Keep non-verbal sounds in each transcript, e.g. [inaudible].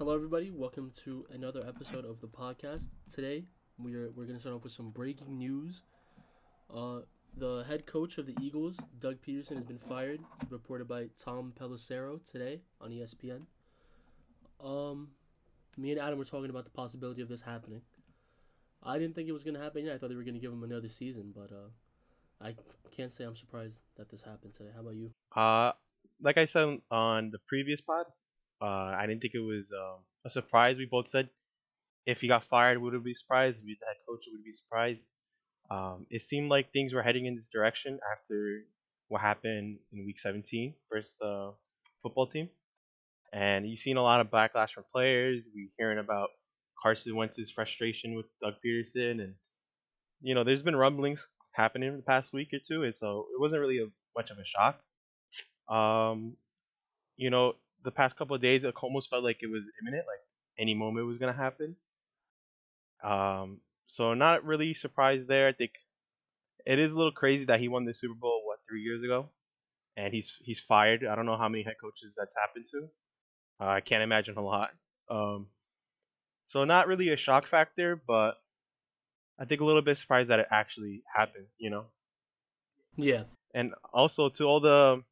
Hello, everybody. Welcome to another episode of the podcast. Today, we're we're gonna start off with some breaking news. Uh, the head coach of the Eagles, Doug Pederson, has been fired, reported by Tom Pelissero today on ESPN. Um, me and Adam were talking about the possibility of this happening. I didn't think it was gonna happen yet. I thought they were gonna give him another season, but uh, I can't say I'm surprised that this happened today. How about you? Uh, like I said on the previous pod, uh, I didn't think it was um, a surprise. We both said if he got fired, would we be surprised? If he was the head coach, would be surprised? Um, it seemed like things were heading in this direction after what happened in Week 17 versus the football team, and you've seen a lot of backlash from players. We're hearing about Carson Wentz's frustration with Doug Pederson, and you know, there's been rumblings happening the past week or two, and so it wasn't really a, much of a shock. Um, you know, the past couple of days, it almost felt like it was imminent, like any moment was gonna happen. Um, so not really surprised there. I think it is a little crazy that he won the Super Bowl what three years ago, and he's he's fired. I don't know how many head coaches that's happened to. Uh, I can't imagine a lot. Um, so not really a shock factor, but I think a little bit surprised that it actually happened. You know Yeah, and also to all the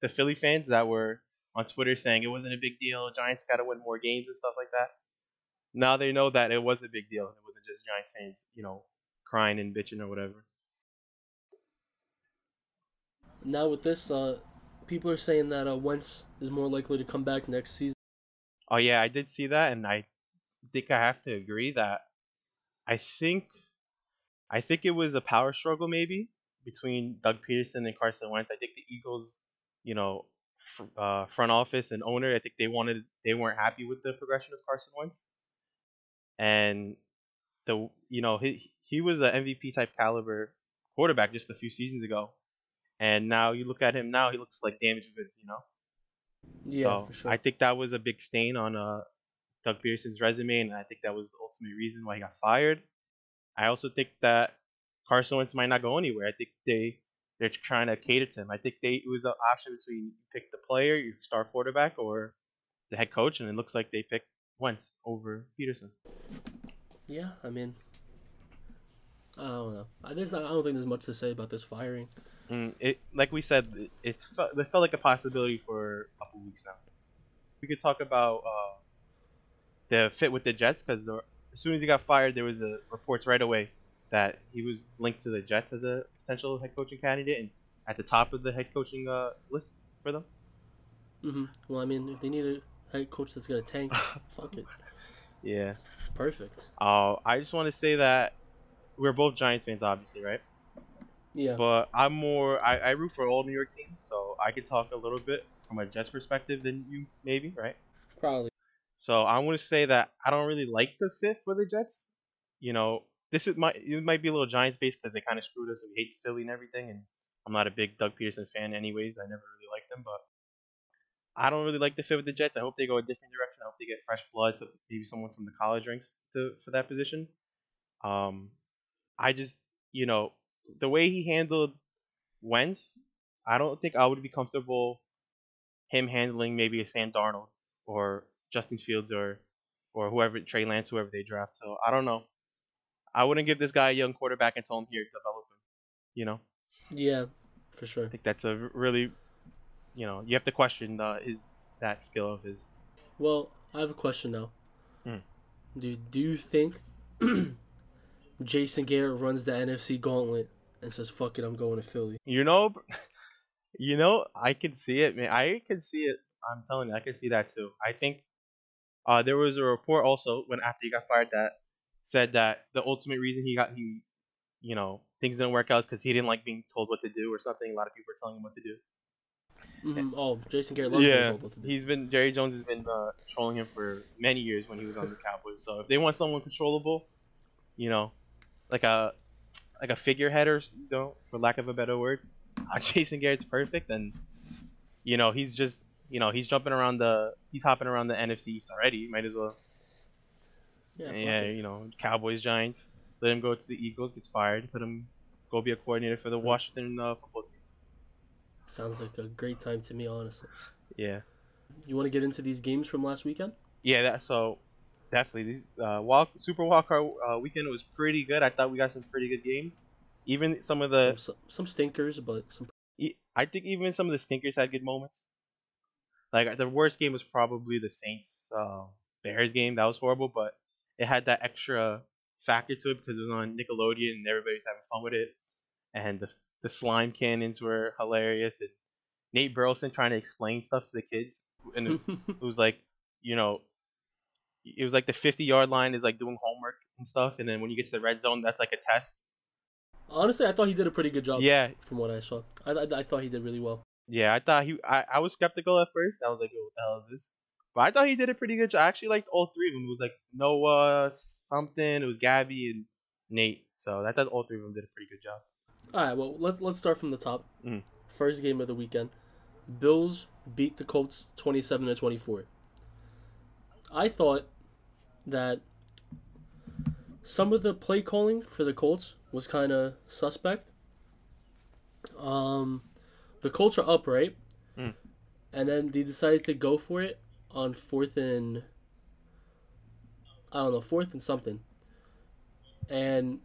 the Philly fans that were on Twitter saying it wasn't a big deal, Giants got to win more games and stuff like that. Now they know that it was a big deal. It wasn't just Giants fans, you know, crying and bitching or whatever. now with this, uh, people are saying that uh, Wentz is more likely to come back next season. Oh yeah, I did see that, and I think I have to agree that I think I think it was a power struggle maybe between Doug Pederson and Carson Wentz. I think the Eagles, you know, fr- uh, front office and owner, I think they wanted they weren't happy with the progression of Carson Wentz, and the you know he he was an MVP type caliber quarterback just a few seasons ago, and now you look at him now, he looks like damaged goods, you know. Yeah, so for sure. I think that was a big stain on uh, Doug Pederson's resume, and I think that was the ultimate reason why he got fired. I also think that Carson Wentz might not go anywhere. I think they they're trying to cater to him. I think they it was an option between pick the player, your star quarterback, or the head coach, and it looks like they picked Wentz over Pederson. Yeah, I mean, I don't know. I, there's not, I don't think there's much to say about this firing. Mm, it like we said, it, it's fe- it felt like a possibility for a couple weeks now. We could talk about uh, the fit with the Jets because as soon as he got fired, there was a reports right away that he was linked to the Jets as a potential head coaching candidate and at the top of the head coaching uh, list for them. hmm Well, I mean, if they need a head coach that's gonna tank, [laughs] fuck it, Yeah. perfect. Uh, I just want to say that we're both Giants fans, obviously, right? Yeah, But I'm more I, I root for all New York teams, so I could talk a little bit from a Jets perspective than you maybe, right? probably. So I want to say that I don't really like the fit for the Jets. You know, this is might it might be a little Giants based because they kind of screwed us and we hate Philly and everything. And I'm not a big Doug Pederson fan, anyways. I never really liked them, but I don't really like the fit with the Jets. I hope they go a different direction. I hope they get fresh blood, so maybe someone from the college ranks to for that position. Um, I just you know the way he handled Wentz, I don't think I would be comfortable him handling maybe a Sam Darnold or Justin Fields or or whoever Trey Lance, whoever they draft. So I don't know. I wouldn't give this guy a young quarterback and tell him here develop him. You know, Yeah, for sure. I think that's a really, you know, you have to question uh, his that skill of his. Well, I have a question now. Hmm. Do Do you think [clears throat] Jason Garrett runs the NFC gauntlet and says, "Fuck it, I'm going to Philly"? You know, [laughs] you know, I can see it, man. I can see it. I'm telling you, I can see that too. I think uh, there was a report also when after he got fired that said that the ultimate reason he got he, you know, things didn't work out is because he didn't like being told what to do or something. A lot of people were telling him what to do. hmm Oh, Jason Garrett loves being yeah, told what to do. he's been Jerry Jones has been uh, trolling him for many years when he was on the Cowboys. So if they want someone controllable, you know, like a like a figurehead or you know, for lack of a better word, [laughs] uh, Jason Garrett's perfect. And you know, he's just you know he's jumping around the he's hopping around the NFC East already. Might as well. Yeah, Yeah, you know, Cowboys, Giants. Let him go to the Eagles, gets fired. Put him go be a coordinator for the Washington uh, football team. Sounds like a great time to me, honestly. Yeah. You want to get into these games from last weekend? Yeah, that so definitely these uh, walk Super Wildcard uh, weekend was pretty good. I thought we got some pretty good games. Even some of the, some, some stinkers, but some. I think even some of the stinkers had good moments. Like the worst game was probably the Saints uh, Bears game. That was horrible, but it had that extra factor to it because it was on Nickelodeon and everybody was having fun with it. And the the slime cannons were hilarious. And Nate Burleson trying to explain stuff to the kids, and it, [laughs] it was like, you know, it was like the 50 yard line is like doing homework and stuff, and then when you get to the red zone, that's like a test. Honestly, I thought he did a pretty good job. Yeah, From what I saw, I, I, I thought he did really well. yeah. I thought he. I, I was skeptical at first. I was like, "Yo, what the hell is this?" But I thought he did a pretty good job. I actually liked all three of them. It was like Noah, something. It was Gabby and Nate. So I thought all three of them did a pretty good job. All right, well let's let's start from the top. Mhm. First game of the weekend, Bills beat the Colts twenty-seven to twenty-four. I thought that some of the play calling for the Colts was kind of suspect. Um, the Colts are up, right? Mm. And then they decided to go for it on fourth and I don't know, fourth and something. And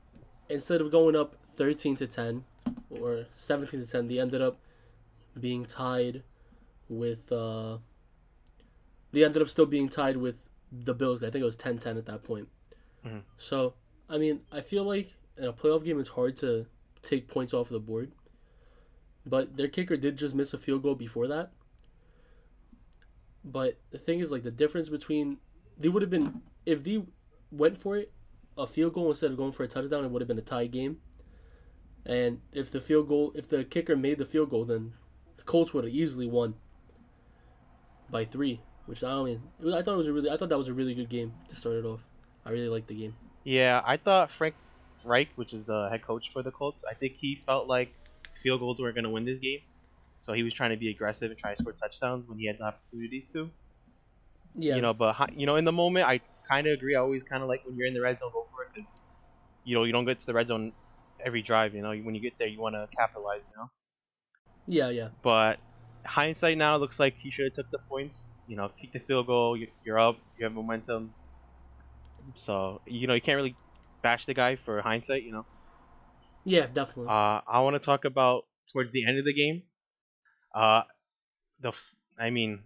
instead of going up 13 to 10 or 17 to 10, they ended up being tied with uh they ended up still being tied with the Bills. I think it was 10-10 at that point. Mhm. So, I mean, I feel like in a playoff game it's hard to take points off the board. But their kicker did just miss a field goal before that. But the thing is like the difference between they would have been if they went for it a field goal instead of going for a touchdown, it would have been a tie game. And if the field goal, if the kicker made the field goal, then the Colts would have easily won by three. Which I mean, was, I thought it was a really, I thought that was a really good game to start it off. I really liked the game. Yeah, I thought Frank Reich, which is the head coach for the Colts, I think he felt like field goals were going to win this game. So he was trying to be aggressive and try to score touchdowns when he had the opportunities to. Yeah, You know, but you know, in the moment, I kind of agree. I always kind of like when you're in the red zone, go for it because you know you don't get to the red zone every drive. You know, when you get there, you want to capitalize. You know, yeah, yeah. but hindsight now looks like he should have took the points. You know, kick the field goal. you- You're up. You have momentum. So you know you can't really bash the guy for hindsight. You know. Yeah, definitely. Uh, I want to talk about towards the end of the game. Uh, the f- I mean,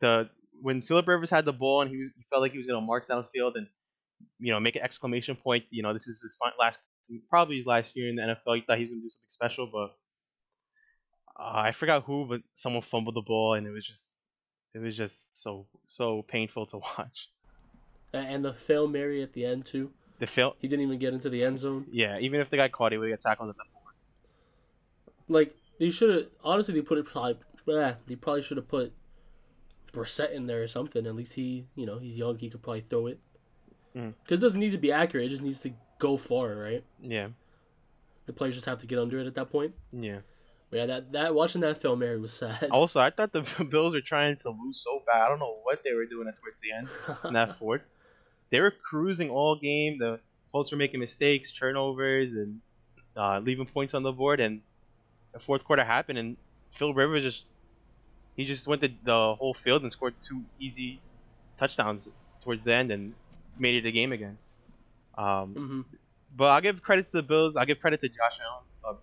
the when Philip Rivers had the ball and he was he felt like he was gonna march downfield and you know make an exclamation point. You know, this is his last probably his last year in the NFL. He thought he was gonna do something special, but uh, I forgot who, but someone fumbled the ball and it was just it was just so so painful to [laughs] watch. And the fail Mary at the end too. The fail, He didn't even get into the end zone. yeah. Even if the guy caught it, he would get tackled at the Like they should have. Honestly, they put it probably. Yeah, they probably should have put Brissett in there or something. At least he, you know, he's young. He could probably throw it. Mm. Because it doesn't need to be accurate. It just needs to go far, right? Yeah, The players just have to get under it at that point. yeah. But yeah, that that watching that film, Mary was sad. [laughs] Also, I thought the [laughs] Bills were trying to lose so bad. I don't know what they were doing towards the end [laughs] in that fourth. They were cruising all game. The Colts were making mistakes, turnovers, and uh, leaving points on the board. And the fourth quarter happened, and Phil Rivers just he just went the, the whole field and scored two easy touchdowns towards the end and made it a game again. Um, hmm but I'll give credit to the Bills. I'll give credit to Josh Allen. Uh,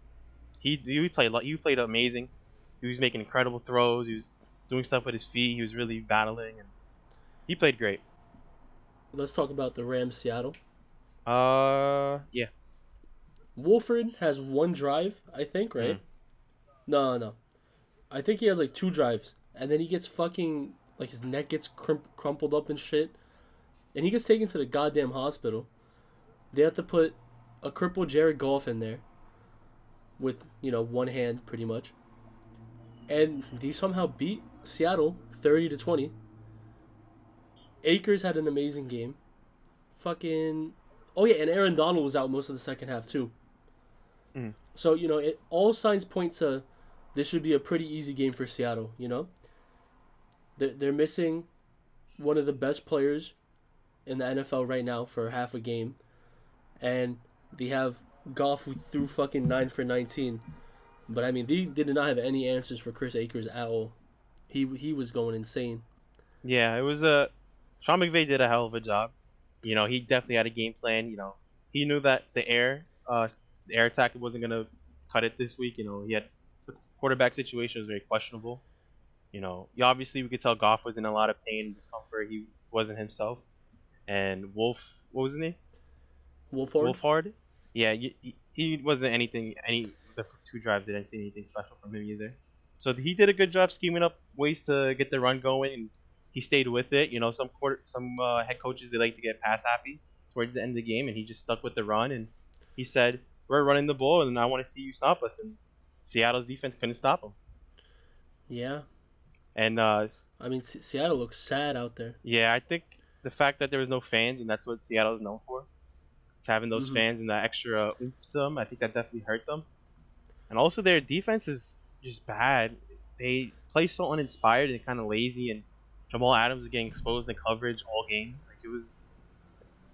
he he played he played amazing. He was making incredible throws. He was doing stuff with his feet. He was really battling, and he played great. Let's talk about the Rams Seattle. Uh, yeah, Wolford has one drive, I think, right? Mm. No, no. I think he has like two drives, and then he gets fucking like his neck gets crum- crumpled up and shit, and he gets taken to the goddamn hospital. They have to put a crippled Jared Goff in there, with you know one hand pretty much, and they somehow beat Seattle thirty to twenty. Akers had an amazing game. Fucking oh yeah, and Aaron Donald was out most of the second half too. Mhm. So you know, it all signs point to this should be a pretty easy game for Seattle. You know, they're they're missing one of the best players in the NFL right now for half a game, and they have Goff who threw fucking nine for nineteen. But I mean, they they did not have any answers for Chris Akers at all. He he was going insane. yeah. It was a Sean McVay did a hell of a job. You know, he definitely had a game plan. You know, he knew that the air, uh, the air attack wasn't gonna cut it this week. You know, he had quarterback situation was very questionable. You know, obviously we could tell Goff was in a lot of pain and discomfort. He wasn't himself. And Wolf, what was his name? Wolford. Wolfhard. Yeah, he, he wasn't anything. Any the two drives, I didn't see anything special from him either. So he did a good job scheming up ways to get the run going, and he stayed with it. You know, some quarter, some uh, head coaches they like to get pass happy towards the end of the game, and he just stuck with the run. And he said, "We're running the ball, and I want to see you stop us." And Seattle's defense couldn't stop him. Yeah. And uh, I mean, S- Seattle looks sad out there. yeah, I think the fact that there was no fans, and that's what Seattle is known for, is having those Mhm. fans and that extra oomph to them. I think that definitely hurt them. And also, their defense is just bad. They play so uninspired and kind of lazy, and Jamal Adams was getting exposed in coverage all game. Like it was,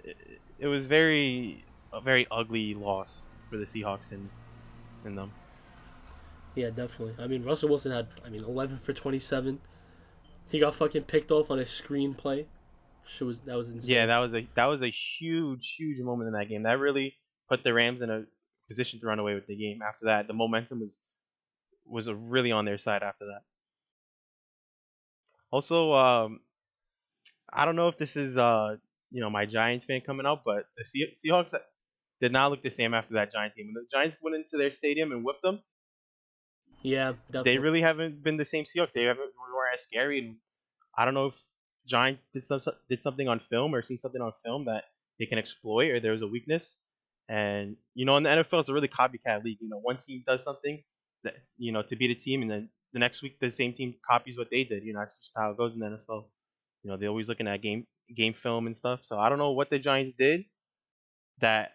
it, it was very a very ugly loss for the Seahawks and and them. Yeah, definitely. I mean, Russell Wilson had, I mean, 11 for 27. He got fucking picked off on a screenplay. Shit was that was insane. Yeah, that was a that was a huge huge moment in that game. That really put the Rams in a position to run away with the game. After that, the momentum was was really on their side after that. Also, um, I don't know if this is uh you know my Giants fan coming out, but the Se- Seahawks did not look the same after that Giants game. When the Giants went into their stadium and whipped them, yeah, definitely. they really haven't been the same Seahawks. They haven't were as scary, and I don't know if Giants did some did something on film or seen something on film that they can exploit, or there's a weakness. And you know, in the NFL, it's a really copycat league. You know, one team does something that you know to beat a team, and then the next week the same team copies what they did. You know, that's just how it goes in the NFL. You know, they're always looking at game game film and stuff. So I don't know what the Giants did that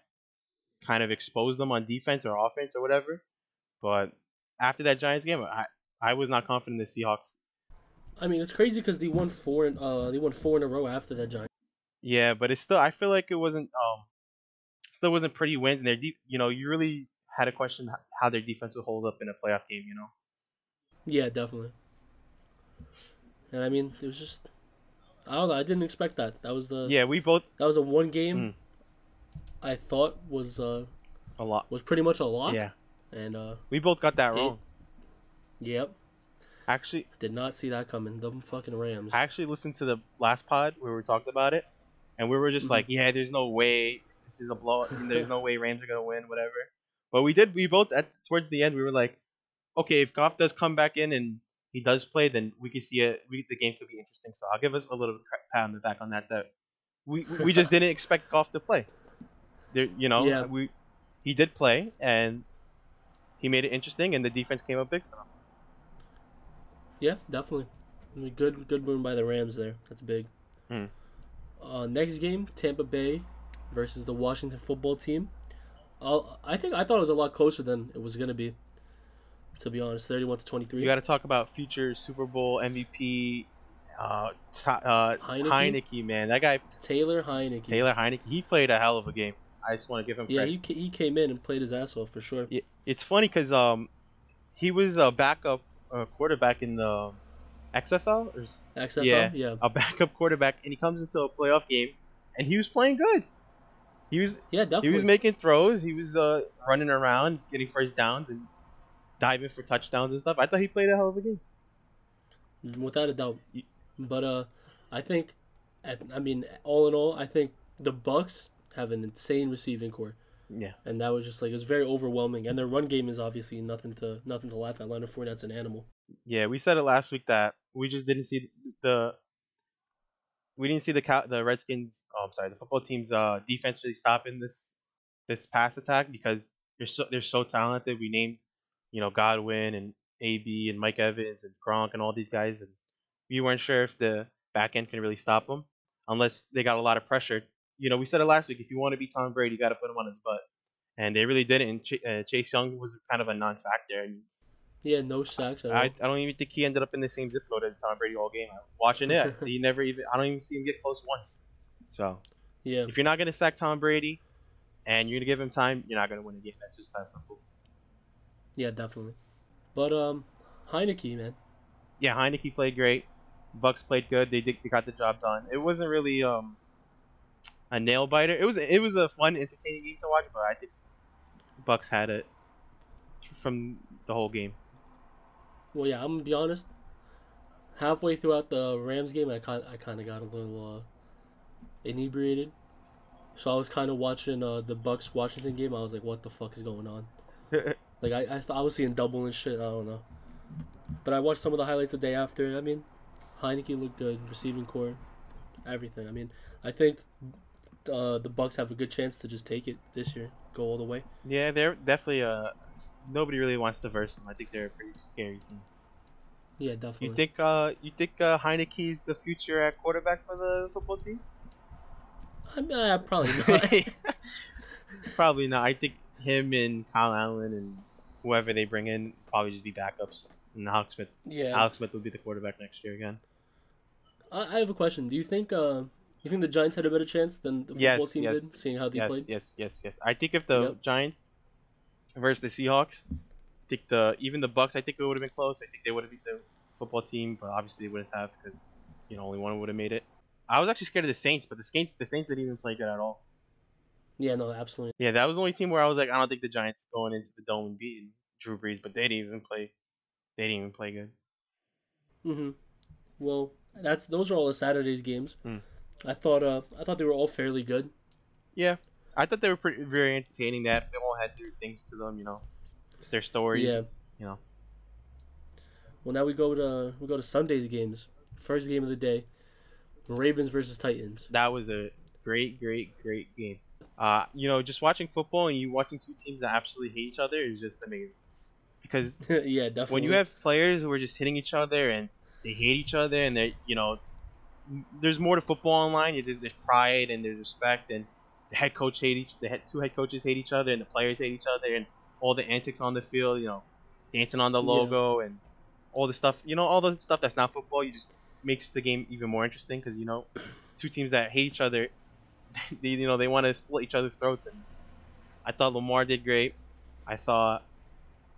kind of exposed them on defense or offense or whatever. But after that Giants game, I I was not confident in the Seahawks. I mean, it's crazy because they won four. In, uh, they won four in a row after that Giants. Yeah, but it's still I feel like it wasn't um still wasn't pretty wins and their deep. You know, you really had a question how their defense would hold up in a playoff game. You know. Yeah, definitely. And I mean, it was just, I don't know. I didn't expect that. That was the Yeah, we both that was a one game. Mm. I thought was uh a lot. was pretty much a lot. Yeah, And uh, we both got that It- wrong. yep, Actually, did not see that coming. Them fucking Rams. I actually listened to the last pod where we talked about it, and we were just Mhm. like, yeah, there's no way this is a blow. there's [laughs] no way Rams are gonna win, whatever. But we did. We both at towards the end we were like, okay, if Goff does come back in and he does play, then we could see it. We, the game could be interesting. So I'll give us a little pat on the back on that. That we we just [laughs] didn't expect Goff to play. There, you know, Yeah. we he did play and he made it interesting, and the defense came up big for. Yeah, definitely. I mean, good good win by the Rams there. That's big. Hmm. Uh, next game, Tampa Bay versus the Washington Football Team. Uh, I think I thought it was a lot closer than it was gonna be. To be honest, thirty-one to twenty-three. You got to talk about future Super Bowl MVP uh, T- uh, Heinicke? Heinicke, man. That guy, Taylor Heinicke. Taylor Heinicke, he played a hell of a game. I just want to give him Yeah, credit. he, he came in and played his ass off for sure. Yeah, It's funny because um, he was a backup uh, quarterback in the XFL, or XFL, Yeah. yeah, a backup quarterback, and he comes into a playoff game, and he was playing good. He was yeah, definitely. he was making throws. He was uh, running around, getting first downs, and diving for touchdowns and stuff. I thought he played a hell of a game. without a doubt. But uh, I think, at, I mean, all in all, I think the Bucks have an insane receiving corps, Yeah. and that was just like it was very overwhelming. And their run game is obviously nothing to nothing to laugh at. Leonard Fournette's an animal. Yeah, we said it last week that we just didn't see the we didn't see the the Redskins. Oh, I'm sorry, the football team's uh, defense really stopping this this pass attack because they're so they're so talented. We named you know Godwin and AB and Mike Evans and Gronk and all these guys, and we weren't sure if the back end can really stop them unless they got a lot of pressure. You know, we said it last week. If you want to be Tom Brady, you got to put him on his butt, and they really didn't. And Ch- uh, Chase Young was kind of a non-factor, and Yeah, no sacks. I, I don't even think he ended up in the same zip code as Tom Brady all game. Watching it, [laughs] he never even. I don't even see him get close once. So yeah, if you're not gonna sack Tom Brady, and you're gonna give him time, you're not gonna win a game. That's just that simple. yeah, definitely. But um, Heinicke, man, Yeah, Heinicke played great. Bucks played good. They did, they got the job done. It wasn't really um a nail biter. It was it was a fun, entertaining game to watch, but I think Bucks had it from the whole game. Well, yeah, I'm gonna be honest. Halfway throughout the Rams game, I kind I kind of got a little uh, inebriated. So I was kind of watching uh, the Bucks Washington game. I was like, "What the fuck is going on?" [laughs] Like I, I, I was seeing double and shit. I don't know. But I watched some of the highlights the day after. I mean, Heinicke looked good, receiving corps, everything. I mean, I think uh, the Bucks have a good chance to just take it this year, go all the way. yeah, they're definitely uh nobody really wants to verse them. I think they're a pretty scary team. Yeah, definitely. You think uh you think uh Heinicke's the future at quarterback for the football team? I mean, uh, probably not. [laughs] [laughs] Probably not. I think him and Kyle Allen and whoever they bring in probably just be backups. And Alex Smith, yeah. Alex Smith will be the quarterback next year again. I, I have a question. Do you think uh, you think the Giants had a better chance than the football Yes, team yes, did, seeing how they yes, played? yes, yes, yes. I think if the Yep. Giants versus the Seahawks, I think the even the Bucks, I think it would have been close. I think they would have beat the football team, but obviously they wouldn't have because you know only one would have made it. I was actually scared of the Saints, but the Saints the Saints didn't even play good at all. Yeah, no, absolutely. Yeah, that was the only team where I was like, I don't think the Giants going into the dome and beating Drew Brees, but they didn't even play. They didn't even play good. hmm Well, that's those are all the Saturdays games. Mm. I thought uh, I thought they were all fairly good. Yeah, I thought they were pretty very entertaining. That they all had their things to them, you know, it's their stories. Yeah. you know. Well, now we go to we go to Sunday's games. First game of the day, Ravens versus Titans. that was a great, great, great game. Uh, you know, just watching football and you watching two teams that absolutely hate each other is just amazing. Because [laughs] yeah, definitely. when you have players who are just hitting each other and they hate each other and they, you know, there's more to football online. You just there's pride and there's respect and the head coach hate each, the head, two head coaches hate each other and the players hate each other and all the antics on the field. You know, dancing on the Yeah. logo and all the stuff. You know, all the stuff that's not football. You just makes the game even more interesting because you know, two teams that hate each other, [laughs] they, you know, they want to slit each other's throats. And I thought Lamar did great. I thought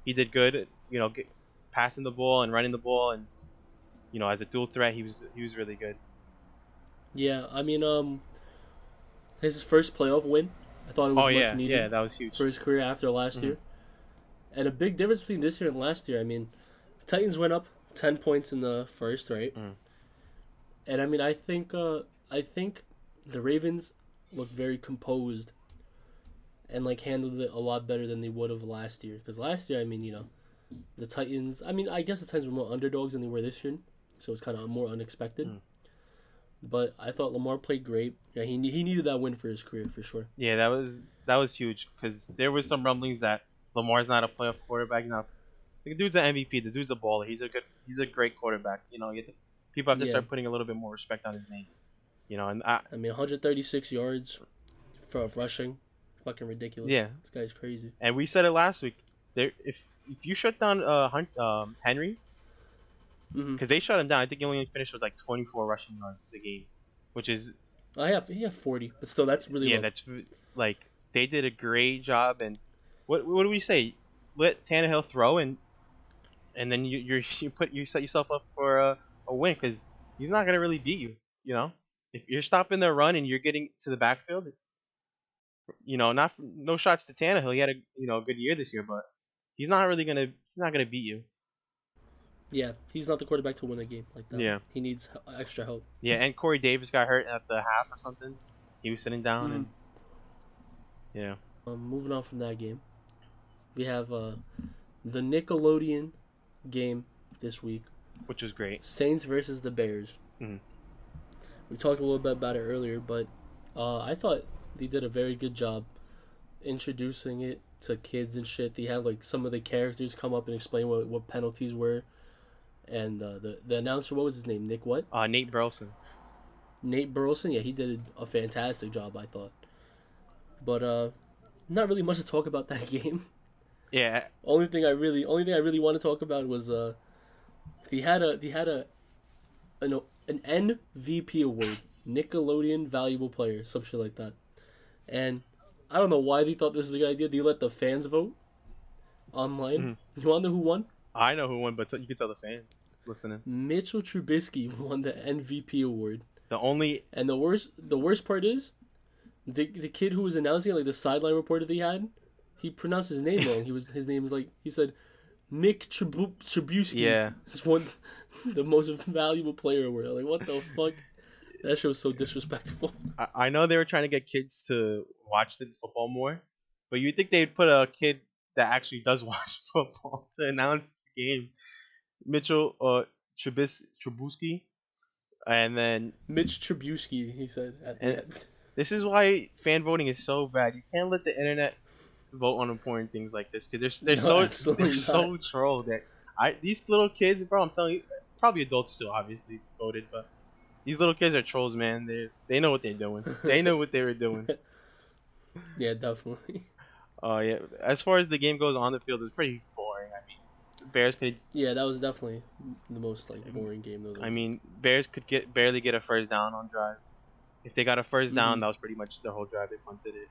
he did good. You know, get, passing the ball and running the ball, and you know, as a dual threat, he was he was really good. Yeah, I mean, um, his first playoff win. I thought it was Oh much yeah, needed yeah, that was huge. for his career after last Mhm. year. And a big difference between this year and last year. I mean, Titans went up ten points in the first, right? Mm. And I mean, I think uh, I think the Ravens looked very composed and like handled it a lot better than they would have last year. Because last year, I mean, you know, the Titans. I mean, I guess the Titans were more underdogs than they were this year, so it's kind of more unexpected. Mm. But I thought Lamar played great. Yeah, he he needed that win for his career for sure. Yeah, that was that was huge because there was some rumblings that Lamar's not a playoff quarterback. Now, the dude's an MVP. The dude's a baller. He's a good. He's a great quarterback. You know, you have to- people have to Yeah. start putting a little bit more respect on his name. You know, and I, I mean, 136 yards for rushing, fucking ridiculous. yeah, this guy's crazy. and we said it last week. There, if if you shut down uh Hunt, um Henry, hmm because they shut him down, I think he only finished with like 24 rushing yards the game, which is I have he have 40, but still, that's really yeah, low. that's like they did a great job. And what what do we say? Let Tannehill throw and and then you you [laughs] you put you set yourself up for a, a win because he's not gonna really beat you. You know, if you're stopping the run and you're getting to the backfield, you know, not no shots to Tannehill. He had a you know a good year this year, but he's not really gonna he's not gonna beat you. Yeah, he's not the quarterback to win a game like that. Yeah. he needs extra help. Yeah, and Corey Davis got hurt at the half or something. He was sitting down and yeah. Um, moving on from that game, we have uh, the Nickelodeon game this week: Which was great. Saints versus the Bears. Mhm. We talked a little bit about it earlier, but uh, I thought they did a very good job introducing it to kids and shit. They had like some of the characters come up and explain what, what penalties were, and uh, the the announcer, what was his name? Nick what? Uh, Nate Burleson. Nate Burleson, yeah, he did a fantastic job, I thought. But uh, not really much to talk about that [laughs] game. Yeah, only thing I really, only thing I really want to talk about was uh, he had a he had a an an MVP award, Nickelodeon Valuable Player, some shit like that, and I don't know why they thought this was a good idea. They let the fans vote online. Mhm. You want to know who won? I know who won, but t- you can tell the fans. Listening. Mitchell Trubisky won the MVP award, The only and the worst the worst part is, the the kid who was announcing it, like the sideline reporter that he had, he pronounced his name wrong. He was his name was like he said, Nick Tribu- Trubisky. yeah. Is one [laughs] the most valuable player award. Like what the fuck? That shit was so disrespectful. I, I know they were trying to get kids to watch the football more, but you think they'd put a kid that actually does [laughs] watch football to announce the game? Mitchell uh, Trubis- Trubisky, and then Mitch Trubisky, he said at the end. this is why fan voting is so bad. You can't let the internet vote on important things like this because they're they're No, so they're so troll that I these little kids, bro. I'm telling you, probably adults still obviously voted, but these little kids are trolls, man. They they know what they're doing. They know what they were doing. [laughs] Yeah, definitely. Oh yeah. As far as the game goes on the field, it was pretty boring. I mean, the Bears could. Yeah, that was definitely the most like boring game though. I mean, Bears could get barely get a first down on drives. If they got a first down, Mhm. that was pretty much the whole drive. They punted it.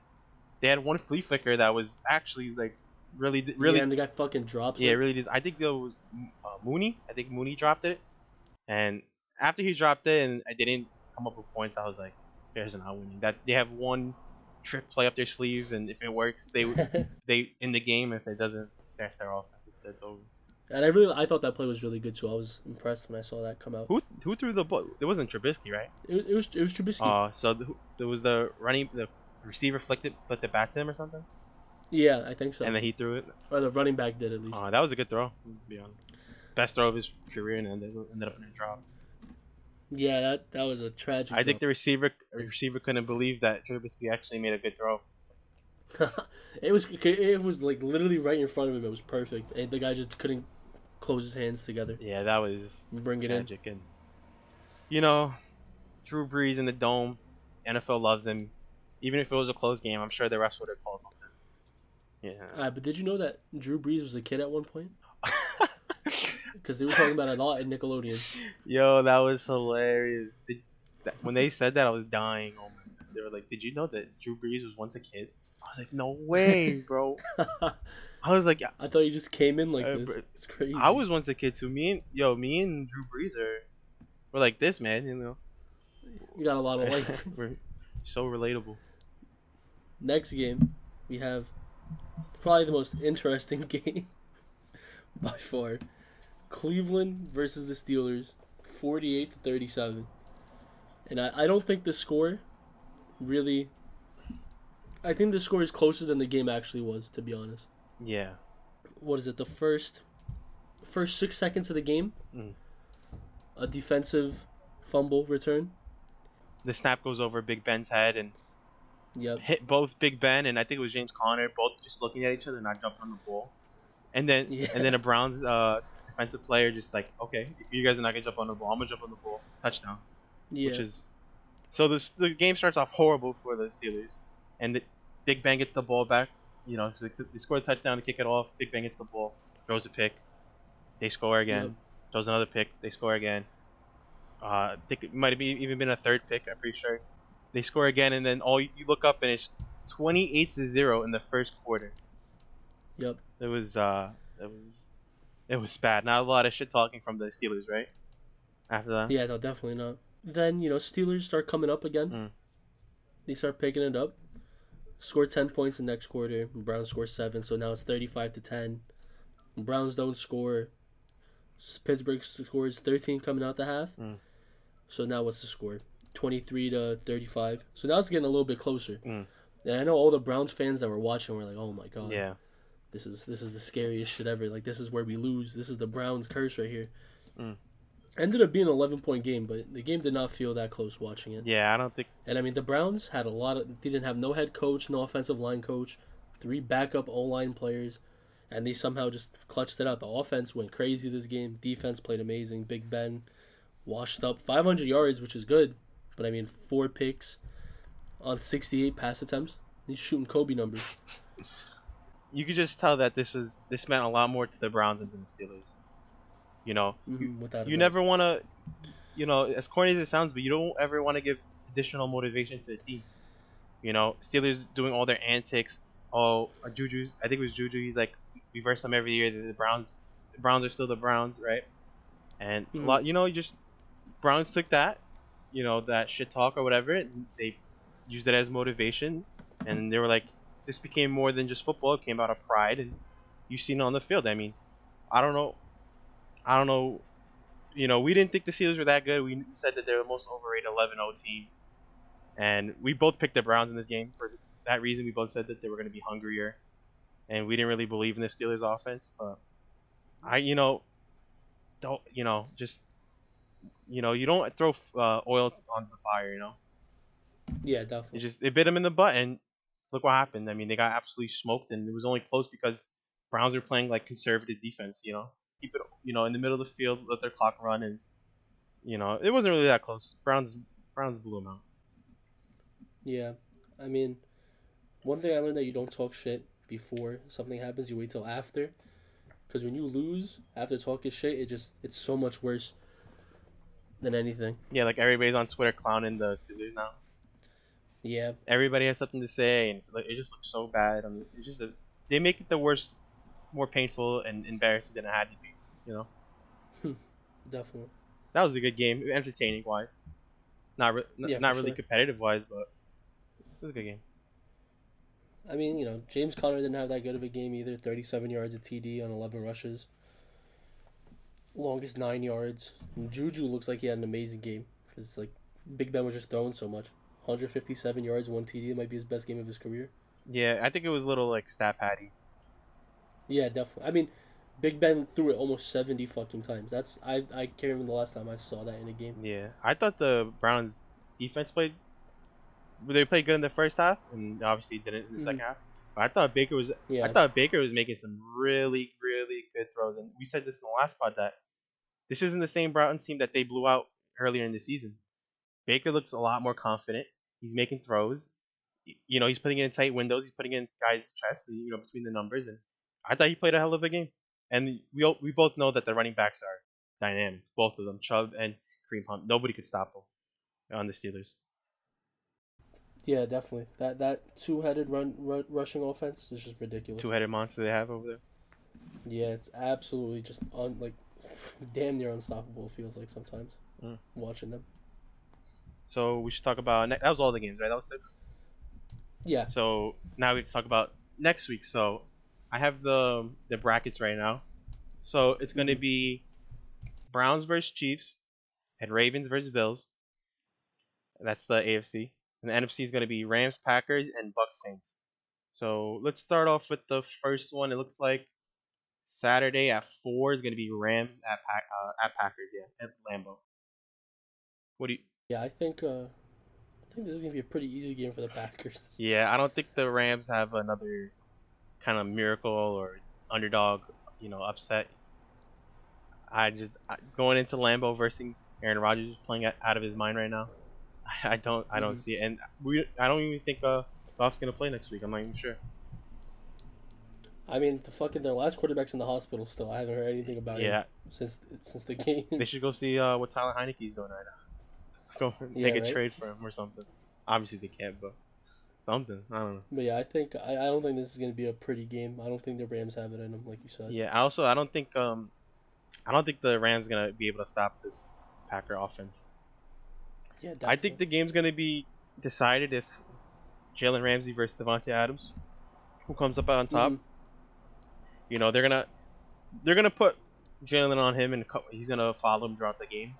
They had one flea flicker that was actually like really, really, yeah, and the guy fucking drops. yeah, it. really. Just, I think there was uh, Mooney. I think Mooney dropped it, and after he dropped it, and I didn't come up with points, I was like, Bears are not winning. That they have one trick play up their sleeve, and if it works, they [laughs] they in the game. If it doesn't, that's their offense. It's over. And I really, I thought that play was really good too. I was impressed when I saw that come out. Who who threw the ball? It wasn't Trubisky, right? It, it was it was Trubisky. Uh, so the, there was the running the receiver flicked it flicked it back to him or something, yeah, I think so. and then he threw it. or the running back did at least. Uh, that was a good throw. To be honest, best throw of his career, and ended, ended up in a drop. yeah, that that was a tragic. I think the receiver receiver couldn't believe that Trubisky actually made a good throw. [laughs] it was it was like literally right in front of him. It was perfect, and the guy just couldn't close his hands together Yeah, that was bring it in. magic. And you know, Drew Brees in the dome, NFL loves him. Even if it was a close game, I'm sure the refs would have called something. Yeah. Uh, but did you know that Drew Brees was a kid at one point? [laughs] Because they were talking about it a lot in Nickelodeon. Yo, that was hilarious. Did, that, when they said that, I was dying. Oh my God. They were like, "Did you know that Drew Brees was once a kid?" I was like, "No way, bro." [laughs] I was like, I thought you just came in like Uh, this. It's crazy. "I was once a kid too." Me and yo, me and Drew Brees are, we're like this, man. You know, You got a lot of like. [laughs] we're so relatable. Next game, we have probably the most interesting [laughs] game by far. Cleveland versus the Steelers, 48 to 37. And I, I don't think the score really. I think the score is closer than the game actually was, to be honest. Yeah, What is it? The first, first six seconds of the game, Mm. a defensive fumble return. the snap goes over Big Ben's head and Yep. hit both Big Ben and I think it was James Conner, both just looking at each other, not jumping on the ball. And then Yeah. and then a Browns uh, defensive player just like, okay, if you guys are not gonna jump on the ball, I'm gonna jump on the ball, touchdown. Yeah. Which is so this the game starts off horrible for the Steelers, and the, Big Ben gets the ball back. You know, so they score a touchdown to kick it off. Big Ben gets the ball, throws a pick, they score again, Yep. throws another pick, they score again. Uh, I think it might have been, even been a third pick. I'm pretty sure. They score again, and then all you, you look up and it's 28 to zero in the first quarter. Yep. It was uh, it was, it was bad. Not a lot of shit talking from the Steelers, right? After that. Yeah, no, definitely not. Then you know Steelers start coming up again. Mm. They start picking it up. Score ten points the next quarter. Browns score seven, so now it's thirty-five to ten. Browns don't score. Pittsburgh scores thirteen coming out the half. Mm. So now what's the score? Twenty-three to thirty-five. So now it's getting a little bit closer. Mm. And I know all the Browns fans that were watching were like, "Oh my god, Yeah. this is this is the scariest shit ever. Like this is where we lose. This is the Browns curse right here." Mm. Ended up being an eleven point game, but the game did not feel that close watching it. Yeah, I don't think. And I mean, the Browns had a lot of. They didn't have no head coach, no offensive line coach, three backup O line players, and they somehow just clutched it out. The offense went crazy this game. Defense played amazing. Big Ben washed up 500 yards, which is good, but I mean, four picks on 68 pass attempts. He's shooting Kobe numbers. You could just tell that this was this meant a lot more to the Browns than the Steelers. You know, Mhm, you never want to, you know, as corny as it sounds, but you don't ever want to give additional motivation to the team. You know, Steelers doing all their antics. Oh, Juju's. I think it was Juju. He's like, we verse them every year. The Browns, the Browns are still the Browns, right? and a Mhm. lot, you know, you just Browns took that, you know, that shit talk or whatever. And they used it as motivation, and they were like, this became more than just football. It came out of pride, and you've seen it on the field. I mean, I don't know, I don't know. You know, we didn't think the Steelers were that good. We said that they're the most overrated 11-0 team, and we both picked the Browns in this game for that reason. We both said that they were going to be hungrier, and we didn't really believe in the Steelers' offense. But I, you know, don't you know just you know you don't throw uh, oil on the fire. You know, Yeah, definitely. it just it bit them in the butt, and look what happened. I mean, they got absolutely smoked, and it was only close because Browns are playing like conservative defense. You know, keep it you know in the middle of the field, let their clock run, and you know it wasn't really that close. Browns Browns blew them out. Yeah, I mean, one thing I learned that you don't talk shit before something happens. You wait till after, because when you lose after talking shit, it just it's so much worse than anything. Yeah, like everybody's on Twitter clowning the Steelers now. Yeah, Everybody has something to say, and like, it just looks so bad. I mean, it's just a, they make it the worst, more painful and embarrassing than it had. You know, [laughs] definitely. that was a good game, entertaining wise. Not re- Yeah, not really sure. competitive wise, but it was a good game. I mean, you know, James Conner didn't have that good of a game either. Thirty-seven yards of TD on eleven rushes. Longest nine yards. Juju looks like he had an amazing game because like Big Ben was just throwing so much. 157 yards, one TD. It might be his best game of his career. Yeah, I think it was a little like stat patty. Yeah, definitely. I mean, Big Ben threw it almost 70 fucking times. That's I I can't remember the last time I saw that in a game. Yeah, I thought the Browns defense played. They played good in the first half, and obviously didn't in the second mm-hmm. half. But I thought Baker was Yeah. I thought Baker was making some really, really good throws, and we said this in the last pod that this isn't the same Browns team that they blew out earlier in the season. Baker looks a lot more confident. He's making throws. You know, he's putting it in tight windows. He's putting it in guys' chests, you know, between the numbers. And I thought he played a hell of a game. And we we both know that the running backs are dynamic, both of them, Chubb and Kareem Hunt. Nobody could stop them on the Steelers. Yeah, definitely. That that two-headed run, ru rushing offense is just ridiculous. Two-headed monster they have over there. Yeah, it's absolutely just un like [laughs] damn near unstoppable. It feels like sometimes Mm. watching them. So we should talk about ne- that was all the games, right? That was six. Yeah, So now we have to talk about next week. So I have the the brackets right now. So it's going to be Browns versus Chiefs and Ravens versus Bills. That's the AFC. And the NFC is going to be Rams, Packers, and Bucks Saints. So let's start off with the first one. It looks like Saturday at four is going to be Rams at Pack uh, at Packers. Yeah, at Lambeau. What do you? yeah. I think uh, I think this is gonna be a pretty easy game for the Packers. Yeah, I don't think the Rams have another kind of miracle or underdog, you know, upset. I just going into Lambeau versus Aaron Rodgers is playing out of his mind right now. [laughs] I don't I don't Mhm. see it, and we I don't even think uh Goff's gonna play next week. I'm not even sure. I mean, the fucking their last quarterback's in the hospital still. I haven't heard anything about Yeah, him since since the game. they should go see uh what Tyler Heinicke's doing right now. [laughs] Go Yeah, make a right? trade for him or something. Obviously they can't, but something. I don't know. But yeah, I think I, I don't think this is gonna be a pretty game. I don't think the Rams have it in them, like you said. Yeah, I also I don't think um I don't think the Rams gonna be able to stop this Packer offense. Yeah, I think the game's gonna be decided if Jalen Ramsey versus Davante Adams, who comes up on top. Mhm. You know they're gonna they're gonna put Jalen on him and he's gonna follow him throughout the game.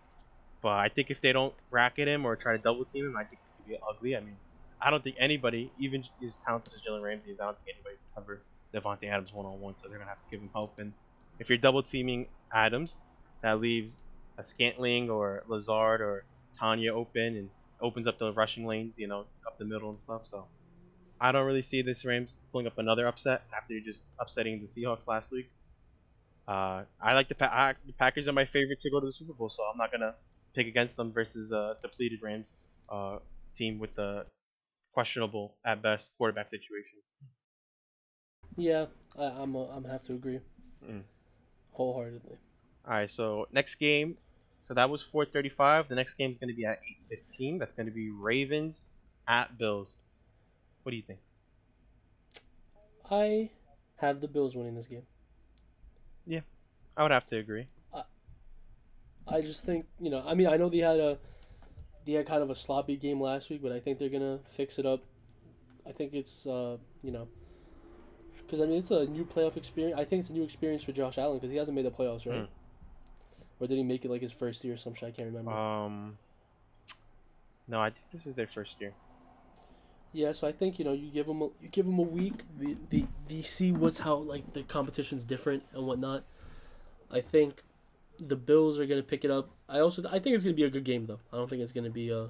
But I think if they don't racket him or try to double team him, I think it could be ugly. I mean, I don't think anybody, even as talented as Jalen Ramsey is, I don't think anybody can cover Davante Adams one on one. So they're gonna have to give him help. And if you're double teaming Adams, that leaves a Scantling or Lazard or Tonyan open and opens up the rushing lanes, you know, up the middle and stuff. So I don't really see this Rams pulling up another upset after just upsetting the Seahawks last week. Uh, I like the, pa- I, the Packers are my favorite to go to the Super Bowl, so I'm not gonna pick against them versus a depleted Rams uh, team with the questionable at best quarterback situation. Yeah, I, I'm i I'm have to agree, Mm. wholeheartedly. All right, so next game, so that was 4:35. The next game is gonna be at 8:15. That's gonna be Ravens at Bills. What do you think? I have the Bills winning this game. Yeah, I would have to agree. I just think you know. I mean, I know they had a they had kind of a sloppy game last week, but I think they're gonna fix it up. I think it's uh you know because I mean it's a new playoff experience. I think it's a new experience for Josh Allen because he hasn't made the playoffs, right? Mm. Or did he make it like his first year or some shit? I can't remember. Um, no, I think this is their first year. Yeah, so I think you know you give them a, you give them a week, the, the the see what's how like the competition's different and whatnot. I think the Bills are gonna pick it up. I also I think it's gonna be a good game though. I don't think it's gonna be a,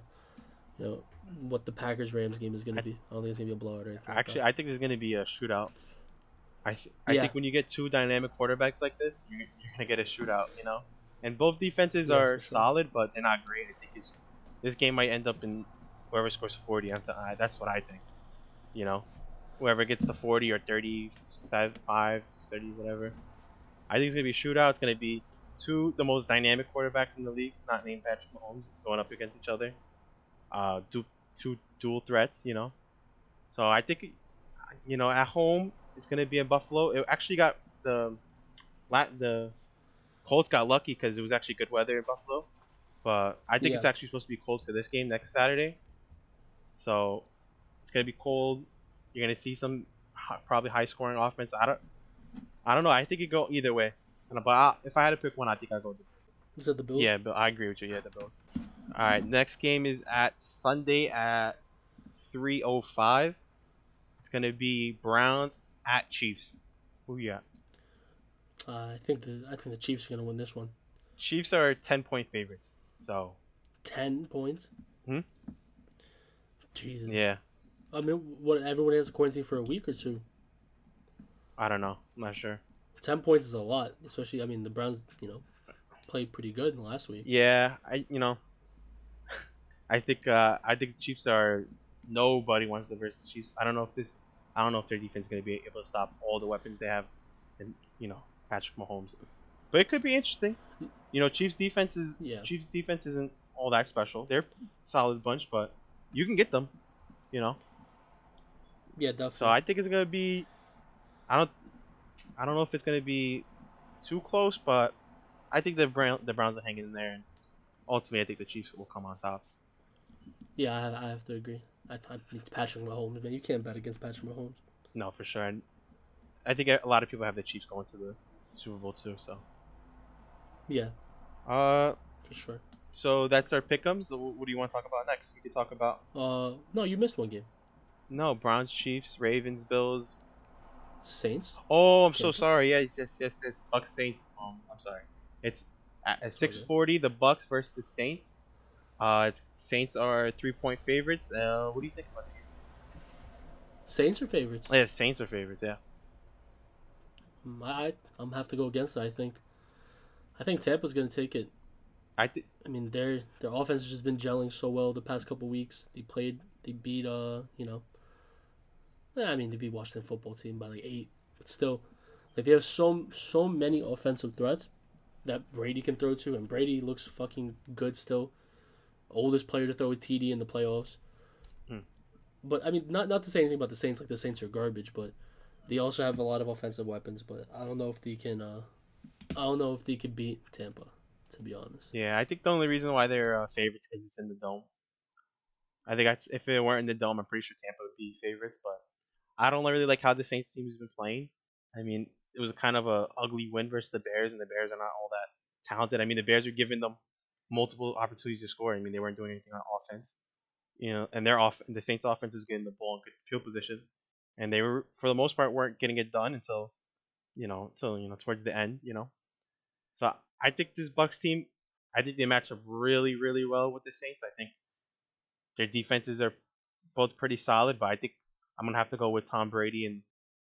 you know, what the Packers Rams game is gonna be. I don't think it's gonna be a blowout or anything. Actually, that. I think it's gonna be a shootout. I th- I Yeah. think when you get two dynamic quarterbacks like this, you, you're gonna get a shootout. You know, and both defenses Yeah, are sure. solid, but they're not great. I think it's, this game might end up in whoever scores 40. I'm t- I, that's what I think. You know, whoever gets the 40 or 35, 30, whatever. I think it's gonna be a shootout. It's gonna be two the most dynamic quarterbacks in the league, not named Patrick Mahomes, going up against each other. Uh, du- two dual threats. You know, so I think you know, at home it's gonna be in Buffalo. It actually got the the Colts got lucky because it was actually good weather in Buffalo, but I think it's actually supposed to be cold for this game next Saturday. So it's gonna be cold. You're gonna see some probably high scoring offense. I don't, I don't know. I think it go either way. But I, if I had to pick one, I think I would go. with the is that the Bills? yeah, but I agree with you. Yeah, the Bills. All right, next game is at Sunday at 3:05. It's gonna be Browns at Chiefs. Who you got? Uh, I think the I think the Chiefs are gonna win this one. Chiefs are 10 point favorites. So Ten points. Hmm? Jesus. yeah, I mean, what everyone has a quarantine for a week or two. I don't know. I'm not sure. Ten points is a lot, especially. I mean, the Browns, you know, played pretty good last week. Yeah, I you know, [laughs] I think uh, I think the Chiefs are nobody wants to versus the Chiefs. I don't know if this. I don't know if their defense is gonna be able to stop all the weapons they have, and you know Patrick Mahomes. But it could be interesting. You know, Chiefs defense is Yeah. Chiefs defense isn't all that special. They're a solid bunch, but you can get them. You know, Yeah, definitely. so I think it's gonna be. I don't. I don't know if it's gonna be too close, but I think the Brown the Browns are hanging in there, and ultimately I think the Chiefs will come on top. yeah, I have, I have to agree. I, I it's Patrick Mahomes, man. You can't bet against Patrick Mahomes. No, for sure. And I think a lot of people have the Chiefs going to the Super Bowl too. So, Yeah, uh, for sure. so that's our pick'ems. So What do you want to talk about next? We could talk about Uh, no, you missed one game. no Browns, Chiefs, Ravens, Bills. Saints. Oh, I'm so sorry. Yes, yes, yes, yes. Bucks, Saints. Um, I'm sorry. It's at, at 6:40. The Bucks versus the Saints. Uh, it's, Saints are three point favorites. Uh, what do you think about the game? Saints are favorites. Yeah, Saints are favorites. Yeah. Mm, I, I'm gonna have to go against it. I think. I think Tampa's gonna take it. I think. I mean, their their offense has just been gelling so well the past couple weeks. They played, they beat, uh, you know. I mean, they beat Washington football team by like eight, but still, like they have so so many offensive threats that Brady can throw to, and Brady looks fucking good still. Oldest player to throw a TD in the playoffs. Hmm. But I mean, not not to say anything about the Saints. Like the Saints are garbage, but they also have a lot of offensive weapons. But I don't know if they can. uh I don't know if they could beat Tampa. To be honest. Yeah, I think the only reason why they're uh, favorites because it's in the dome. I think if it weren't in the dome, I'm pretty sure Tampa would be favorites. But I don't really like how the Saints team has been playing. I mean, it was kind of a ugly win versus the Bears, and the Bears are not all that talented. I mean, the Bears are giving them multiple opportunities to score. I mean, they weren't doing anything on offense, you know, and their off the Saints offense was getting the ball in good field position, and they were for the most part weren't getting it done until, you know, until you know towards the end, you know. So I think this Bucks team, I think they match up really, really well with the Saints. I think their defenses are both pretty solid, but I think I'm gonna have to go with Tom Brady and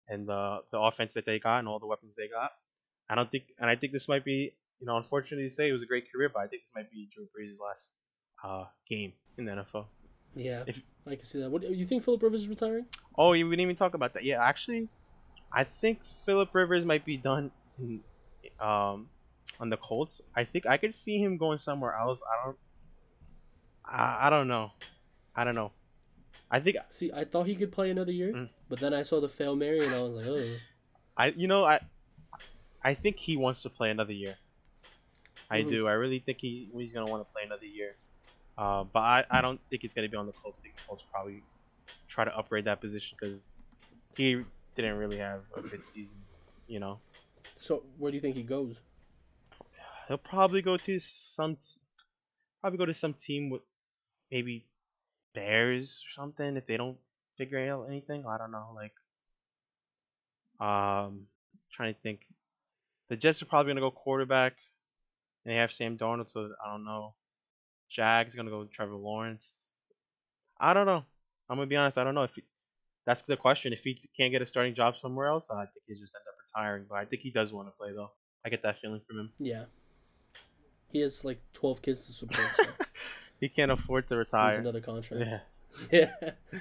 and the the offense that they got and all the weapons they got. I don't think, and I think this might be, you know, unfortunately to say it was a great career, but I think this might be Drew Brees' last uh, game in the NFL. Yeah, If- I can see that. What you think? Philip Rivers is retiring? Oh, we didn't even talk about that. Yeah, actually, I think Philip Rivers might be done in, um, on the Colts. I think I could see him going somewhere else. I don't. I, I don't know. I don't know. I think See, I thought he could play another year, Mm. but then I saw the fail Mary, and I was like, oh, I you know I I think he wants to play another year. I Mhm. do. I really think he he's gonna want to play another year. Uh, but I, I don't think he's gonna be on the Colts. I think the Colts probably try to upgrade that position because he didn't really have a good season. You know, So where do you think he goes? he'll probably go to some probably go to some team with maybe Bears or something if they don't figure out anything. I don't know. Like, um, trying to think. The Jets are probably gonna go quarterback. And they have Sam Darnold, so I don't know. Jags gonna go with Trevor Lawrence. I don't know. I'm gonna be honest. I don't know if he, that's the question. If he can't get a starting job somewhere else, I think he just end up retiring. But I think he does want to play though. I get that feeling from him. Yeah. He has like 12 kids to support. So [laughs] He can't afford to he's retire. another contract. Yeah. [laughs] Yeah. [laughs]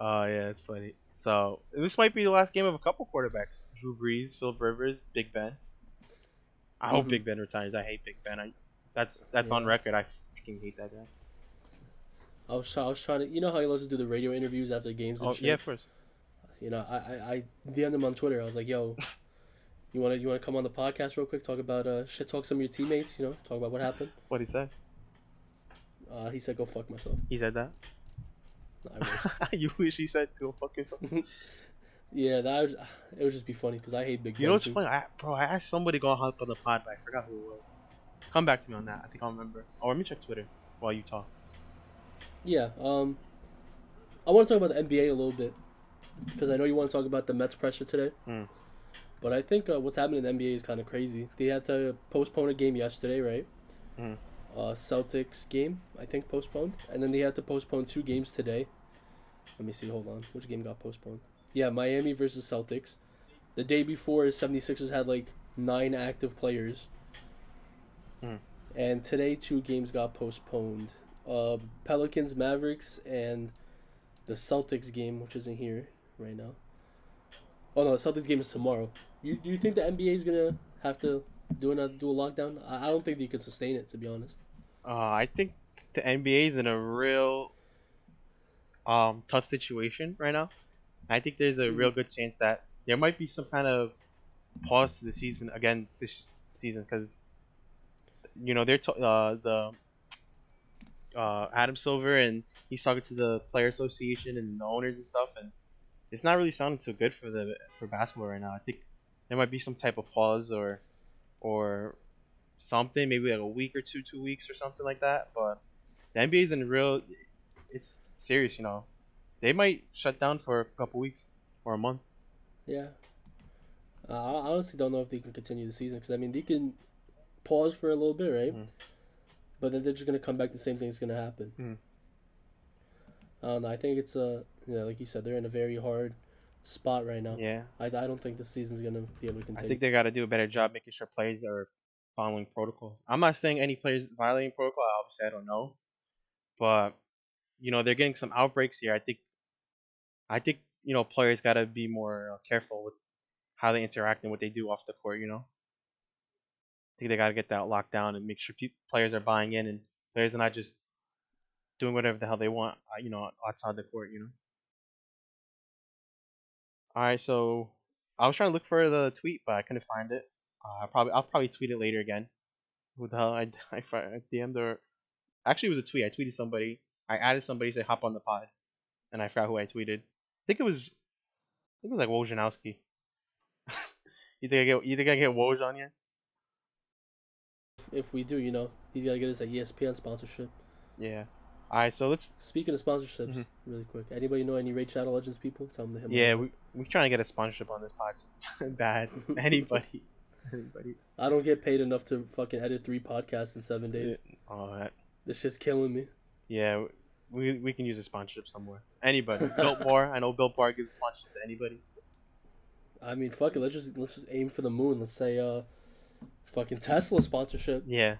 Oh yeah, it's funny. So this might be the last game of a couple quarterbacks: Drew Brees, Philip Rivers, Big Ben. I hope Mhm. Big Ben retires. I hate Big Ben. I, that's that's on record. I freaking hate that guy. I was, I was trying to, you know how he loves to do the radio interviews after games and Oh shit. yeah, of course. You know, I, I, I DM'd him on Twitter. I was like, "Yo, [laughs] you wanna, you wanna come on the podcast real quick? Talk about, uh, shit, talk some of your teammates. You know, talk about what happened." What he said? Uh, he said, "Go fuck myself." He said that. I wish. [laughs] you wish he said to go fuck yourself. [laughs] yeah, that was, it would just be funny because I hate Big. You know what's too. funny? I, bro, I asked somebody to go hop on the pod, but I forgot who it was. Come back to me on that. I think I'll remember. Or oh, let me check Twitter while you talk. Yeah. Um, I want to talk about the NBA a little bit because I know you want to talk about the Mets presser today. Hmm. But I think uh, what's happening in the NBA is kind of crazy. They had to postpone a game yesterday, right? Mhm. Uh, Celtics game, I think, postponed, and then they had to postpone two games today. Let me see. Hold on. Which game got postponed? Yeah, Miami versus Celtics. The day before, 76ers had like nine active players. Mhm. And today, two games got postponed. Uh, Pelicans, Mavericks, and the Celtics game, which isn't here right now. Oh no, the Celtics game is tomorrow. You do you think the NBA is gonna have to do another do a lockdown? I, I don't think you can sustain it, to be honest. Uh, I think the NBA is in a real um, tough situation right now. I think there's a Mhm. real good chance that there might be some kind of pause to the season again this season because you know they're to- uh, the uh, Adam Silver and he's talking to the player association and the owners and stuff and it's not really sounding so good for the for basketball right now. I think there might be some type of pause or or something, maybe like a week or two, two weeks or something like that. But the NBA is in real, it's serious, you know. They might shut down for a couple weeks or a month. Yeah. Uh, I honestly don't know if they can continue the season because I mean they can pause for a little bit, right? Mhm. But then they're just gonna come back. The same thing's gonna happen. Mhm. I don't know. I think it's a yeah, like you said, they're in a very hard spot right now. Yeah, I, I don't think the season's gonna be able to continue. I think they got to do a better job making sure players are following protocols. I'm not saying any players violating protocol. I obviously, I don't know, but you know they're getting some outbreaks here. I think, I think you know players got to be more uh, careful with how they interact and what they do off the court. You know, I think they got to get that locked down and make sure pe- players are buying in and players are not just doing whatever the hell they want. uh, You know, outside the court. You know. All right, so I was trying to look for the tweet, but I couldn't find it. Uh, I probably I'll probably tweet it later again. Who the hell I [laughs] I, I DM'd or actually it was a tweet. I tweeted somebody. I added somebody say hop on the pod, and I forgot who I tweeted. I think it was I think it was like Wojnarowski. [laughs] you think I get you think I get Woj on you? if we do, you know, he's gotta get us E ESPN sponsorship. Yeah. All right, so let's Speaking of sponsorships, Mhm. really quick, anybody know any Raid Shadow Legends people? Tell them to hit yeah we we trying to get a sponsorship on this podcast. [laughs] Bad [laughs] anybody anybody. I don't get paid enough to fucking edit three podcasts in seven days. All right. This shit's killing me. Yeah, we we can use a sponsorship somewhere. Anybody. [laughs] Built Bar. I know Built Bar gives sponsorship to anybody. I mean, fuck it. Let's just let's just aim for the moon. Let's say, uh, fucking Tesla sponsorship. Yeah.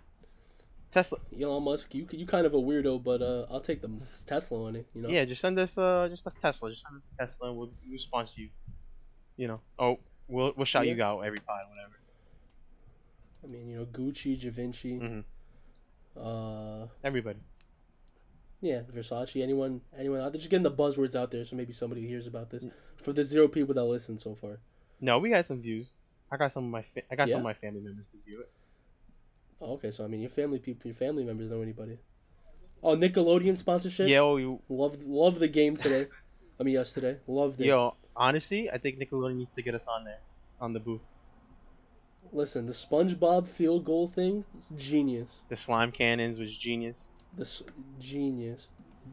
Tesla. Elon Musk, you you kind of a weirdo, but uh, I'll take the Tesla on it. You know. Yeah, just send us uh just a Tesla. Just send us a Tesla, and we'll we'll sponsor you. You know. Oh, we'll we'll shout you out every pod, whatever. I mean, you know, Gucci, Givenchy, Mhm. uh, Everybody. yeah, Versace. Anyone, anyone out there? Just getting the buzzwords out there, so maybe somebody hears about this. For the zero people that listen so far, No, we got some views. I got some of my fa- I got some of my family members to view it. Oh, okay, so I mean, your family people, your family members know anybody. Oh, Nickelodeon sponsorship. Yo, you, Love, love the game today. I mean, yesterday. Loved it. yo, honestly, I think Nickelodeon needs to get us on there, on the booth. Listen, the SpongeBob field goal thing, is genius. The slime cannons was genius. This genius.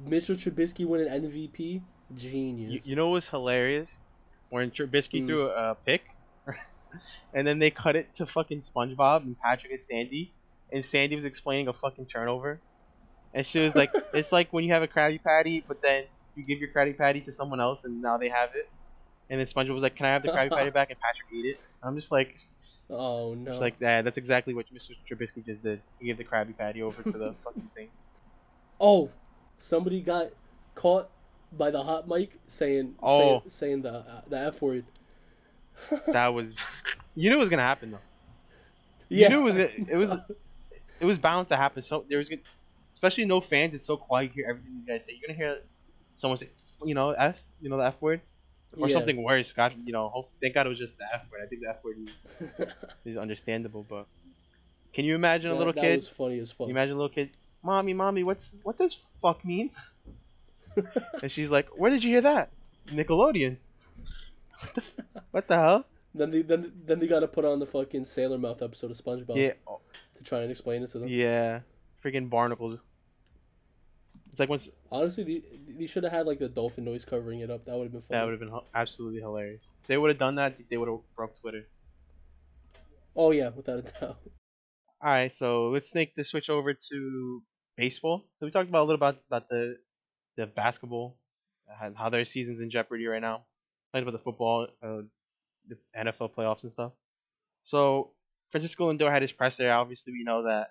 Mitchell Trubisky winning MVP, genius. You, you know what was hilarious? When Trubisky Hmm. threw a, a pick, [laughs] and then they cut it to fucking SpongeBob and Patrick and Sandy, and Sandy was explaining a fucking turnover, and she was like, [laughs] "It's like when you have a Krabby Patty, but then you give your Krabby Patty to someone else, and now they have it." And then SpongeBob was like, "Can I have the Krabby Patty [laughs] back?" And Patrick ate it. I'm just like, oh no. just like that. That's exactly what Mr. Trubisky just did. He gave the Krabby Patty over to the [laughs] fucking Saints. oh, somebody got caught by the hot mic saying Oh. saying, saying the uh, the f word. That was, you knew it was gonna happen though. You yeah. knew it was it was it was bound to happen. So there was especially no fans. It's so quiet. You hear everything these guys say. You're gonna hear someone say, you know, f, you know, the f word, or Yeah. something worse. God, you know, hope, thank God it was just the f word. I think the f word is, [laughs] is understandable. But can you imagine a That- little that kid? was funny as fuck. You imagine a little kid, mommy, mommy, what's what does fuck mean? [laughs] and she's like, where did you hear that? Nickelodeon. What the, f- what the hell? then they then then they got to put on the fucking Sailor Mouth episode of SpongeBob Yeah, oh, to try and explain it to them. yeah, freaking barnacles. It's like once Honestly, they, they should have had like the dolphin noise covering it up. That would have been funny. that would have been absolutely hilarious. If they would have done that, they would have broke Twitter. Oh yeah, without a [laughs] doubt. All right, so let's make the switch over to baseball. So we talked about a little about about the the basketball, and how their season's in jeopardy right now. Talked about the football, uh, the NFL playoffs and stuff. So Francisco Lindor had his presser. Obviously, we know that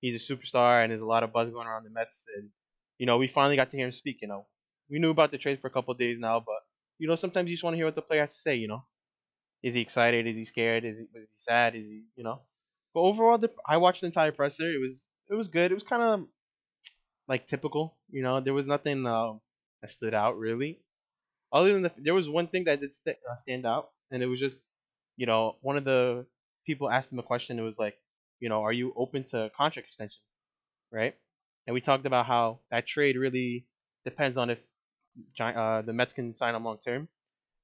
he's a superstar, and there's a lot of buzz going around the Mets. And you know, we finally got to hear him speak. You know, we knew about the trade for a couple days now, but you know, sometimes you just want to hear what the player has to say. You know, is he excited? Is he scared? Is he, was he sad? Is he, you know? But overall, the, I watched the entire presser. It was it was good. It was kind of like typical. You know, there was nothing um, that stood out really. Other than the, there was one thing that did st- uh, stand out, and it was just, you know, one of the people asked him a question. It was like, you know, are you open to contract extension, right? And we talked about how that trade really depends on if uh, the Mets can sign him long term.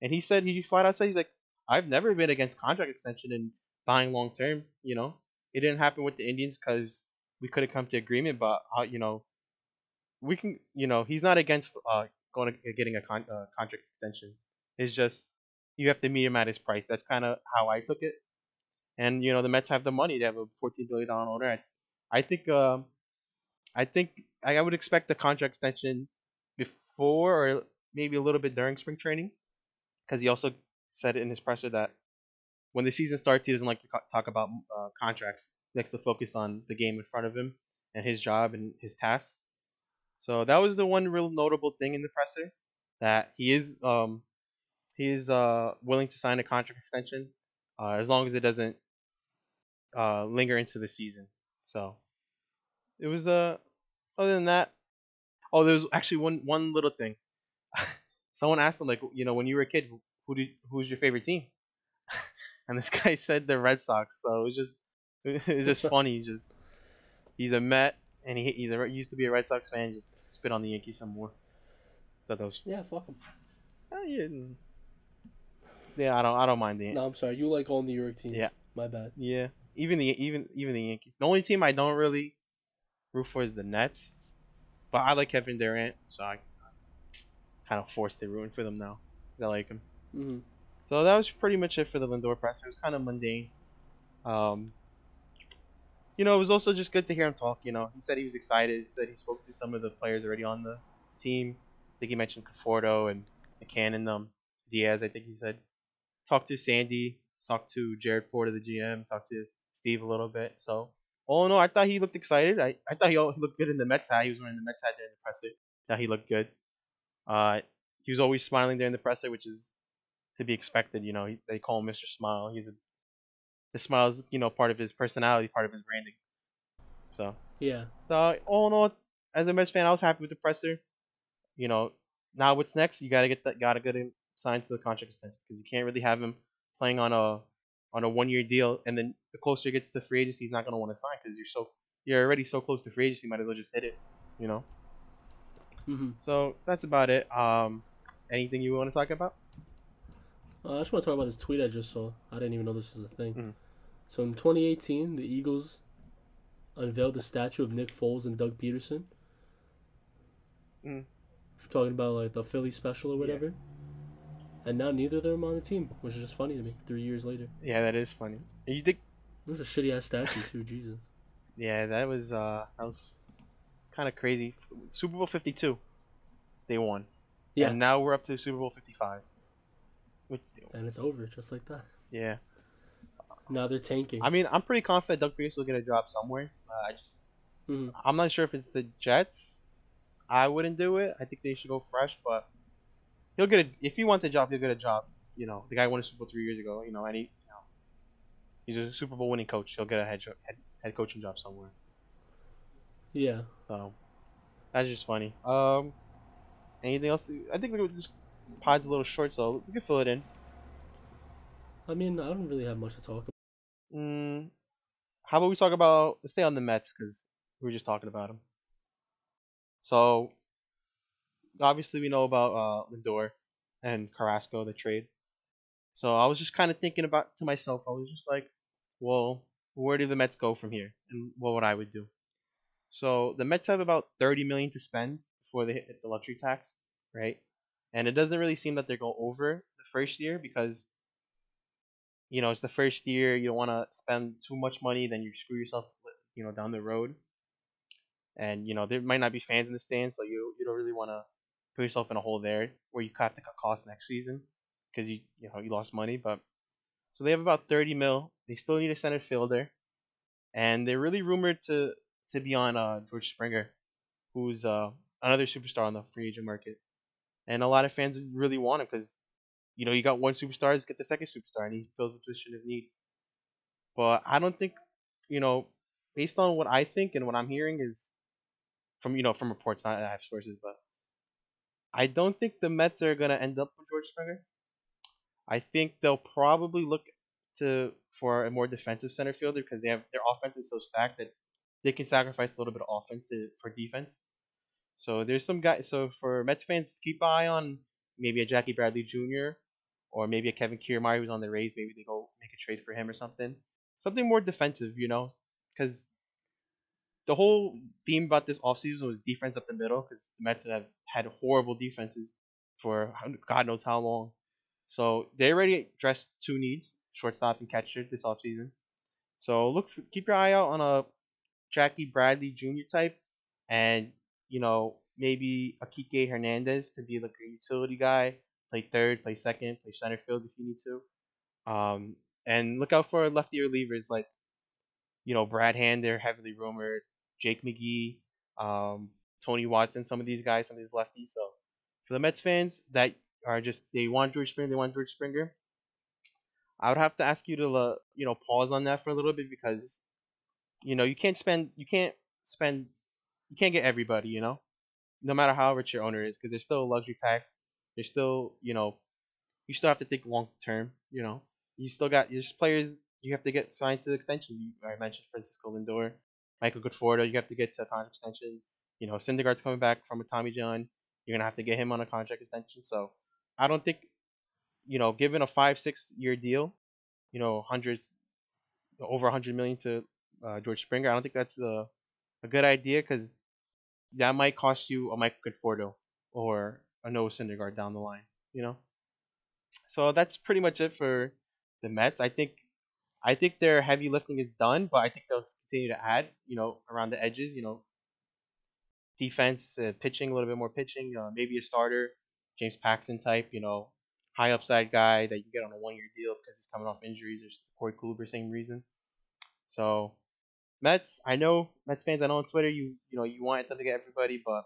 And he said he flat out said he's like, I've never been against contract extension and buying long term. You know, it didn't happen with the Indians because we couldn't come to agreement. But uh, you know, we can. You know, he's not against uh, going to getting a con- uh, contract extension. It's just you have to meet him at his price. That's kind of how I took it. And you know, the Mets have the money. They have a fourteen billion dollar owner. I, I think. Um, I think I I would expect the contract extension before or maybe a little bit during spring training, because he also said in his presser that when the season starts, he doesn't like to co- talk about uh, contracts. He likes to focus on the game in front of him and his job and his tasks. So that was the one real notable thing in the presser that he is um he is uh willing to sign a contract extension uh, as long as it doesn't uh linger into the season. So it was uh other than that oh there was actually one one little thing. [laughs] Someone asked him like you know when you were a kid who did who's your favorite team? [laughs] and this guy [laughs] said the Red Sox. So it was just it was just funny. He's just he's a Met and he he's a, he used to be a Red Sox fan. Just spit on the Yankees some more. Thought that was Yeah, fuck him. uh, yeah, mm. yeah. I don't I don't mind the No, I'm sorry. You like all New York teams. Yeah. My bad. yeah even the even even the Yankees. The only team I don't really root for is the Nets, but I like Kevin Durant, so I kind of forced to ruin for them now. I like him. hmm So that was pretty much it for the Lindor presser. It was kind of mundane. Um, you know, it was also just good to hear him talk. You know, he said he was excited. He said he spoke to some of the players already on the team. I think he mentioned Conforto and McCann and um, Diaz. I think he said talked to Sandy, talked to Jared Porter, the GM, talked to Steve a little bit. So all in all, I thought he looked excited. I, I thought he looked good in the Mets hat. He was wearing the Mets hat during the presser. Thought he looked good. Uh, he was always smiling during the presser, which is to be expected. You know, he, they call him Mr. Smile. He's a the smile is you know part of his personality, part of his branding. So, Yeah. so all in all, as a Mets fan, I was happy with the presser. You know, now what's next? You gotta get that, gotta get him signed to the contract extension because you can't really have him playing on a on a one-year deal, and then the closer it gets to free agency, he's not gonna want to sign because you're so you're already so close to free agency. Might as well just hit it, you know. hmm So that's about it. Um, anything you want to talk about? Uh, I just want to talk about this tweet I just saw. I didn't even know this was a thing. Mhm. So in 2018, the Eagles unveiled the statue of Nick Foles and Doug Pederson. Mm. Talking about like the Philly special or Yeah. And now neither of them on the team, which is just funny to me. Three years later, Yeah, that is funny. You think? this is a shitty ass statue too. [laughs] Jesus. Yeah, that was uh that was kind of crazy. Super Bowl 52, they won. Yeah. And now we're up to Super Bowl 55. Which, And it's over just like that. yeah. Now they're tanking. I mean, I'm pretty confident Doug Pederson will get a job somewhere. Uh, I just, Mhm. I'm not sure if it's the Jets. I wouldn't do it. I think they should go fresh, but he'll get a. If he wants a job, he'll get a job. You know, the guy won a Super Bowl three years ago. You know, and he, you know, he's a Super Bowl winning coach. He'll get a head head, head coaching job somewhere. Yeah. So that's just funny. Um, anything else? I think we this pod's a little short, so we can fill it in. I mean, I don't really have much to talk about. Mm, how about we talk about let's stay on the Mets because we were just talking about them. So obviously we know about uh, Lindor and Carrasco the trade. So I was just kind of thinking about to myself. I was just like, well, where do the Mets go from here, and what would I would do? So the Mets have about thirty million to spend before they hit the luxury tax, right? And it doesn't really seem that they're going over the first year because you know, it's the first year. You don't want to spend too much money, then you screw yourself, you know, down the road. And you know, there might not be fans in the stands, so you you don't really want to put yourself in a hole there where you have to cut costs next season because you you know you lost money. But so they have about thirty mil. They still need a center fielder, and they're really rumored to to be on uh, George Springer, who's uh, another superstar on the free agent market. And a lot of fans really want him because you know, you got one superstar, let's get the second superstar, and he fills the position of need. But I don't think, you know, based on what I think and what I'm hearing is from you know from reports, not I have sources, but I don't think the Mets are gonna end up with George Springer. I think they'll probably look to for a more defensive center fielder because they have their offense is so stacked that they can sacrifice a little bit of offense to, for defense. So there's some guys. So for Mets fans, keep an eye on maybe a Jackie Bradley Jr. or maybe a Kevin Kiermaier who's on the Rays. Maybe they go make a trade for him or something. Something more defensive, you know, because the whole theme about this offseason was defense up the middle because the Mets have had horrible defenses for God knows how long. So they already addressed two needs, shortstop and catcher this offseason. So look, for, keep your eye out on a Jackie Bradley Jr. type, and you know maybe a Kike Hernandez to be like a utility guy, play third, play second, play center field if you need to. Um, and look out for lefty relievers like, you know, Brad Hand, they're heavily rumored, Jake McGee, um, Tony Watson, some of these guys, some of these lefties. So for the Mets fans that are just they want George Springer, they want George Springer. I would have to ask you to, you know, pause on that for a little bit because, you know, you can't spend, you can't spend, you can't get everybody, you know no matter how rich your owner is, because there's still a luxury tax. There's still, you know, you still have to think long term. You know, you still got there's players you have to get signed to extensions. I mentioned Francisco Lindor, Michael Conforto. You have to get to a contract extension. You know, Syndergaard's coming back from a Tommy John. You're gonna have to get him on a contract extension. So, I don't think, you know, given a five six year deal, you know, hundreds, over a hundred million to uh, George Springer. I don't think that's a a good idea because that might cost you a Michael Conforto or a Noah Syndergaard down the line, you know. So that's pretty much it for the Mets. I think, I think their heavy lifting is done, but I think they'll continue to add, you know, around the edges, you know, defense, uh, pitching a little bit more pitching, uh, maybe a starter, James Paxton type, you know, high upside guy that you get on a one year deal because he's coming off injuries. There's Corey Kluber, same reason. So Mets, I know Mets fans. I know on Twitter you you know you want them to get everybody, but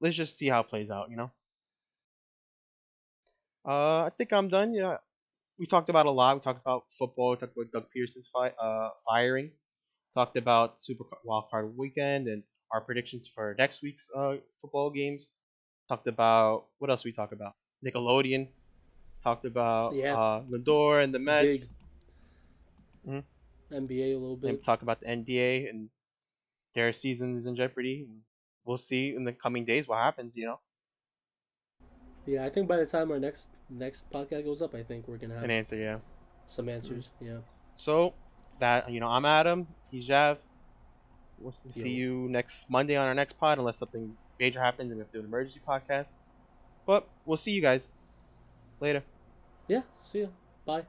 let's just see how it plays out. You know. Uh, I think I'm done. Yeah, we talked about a lot. We talked about football. We talked about Doug Pederson's fi- uh, firing. Talked about Super Wild Card Weekend and our predictions for next week's uh, football games. Talked about what else we talk about? Nickelodeon. Talked about Yeah. uh, Lindor and the Mets. Mhm. NBA a little bit. and talk about the NBA and their season is in jeopardy. We'll see in the coming days what happens. You know, Yeah, I think by the time our next next podcast goes up, I think we're gonna have an answer. Yeah. some answers. Mm-hmm. Yeah. So that you know, I'm Adam. He's Jav. We'll see Yo. you next Monday on our next pod, unless something major happens and we have to do an emergency podcast. But we'll see you guys later. Yeah. See ya. Bye.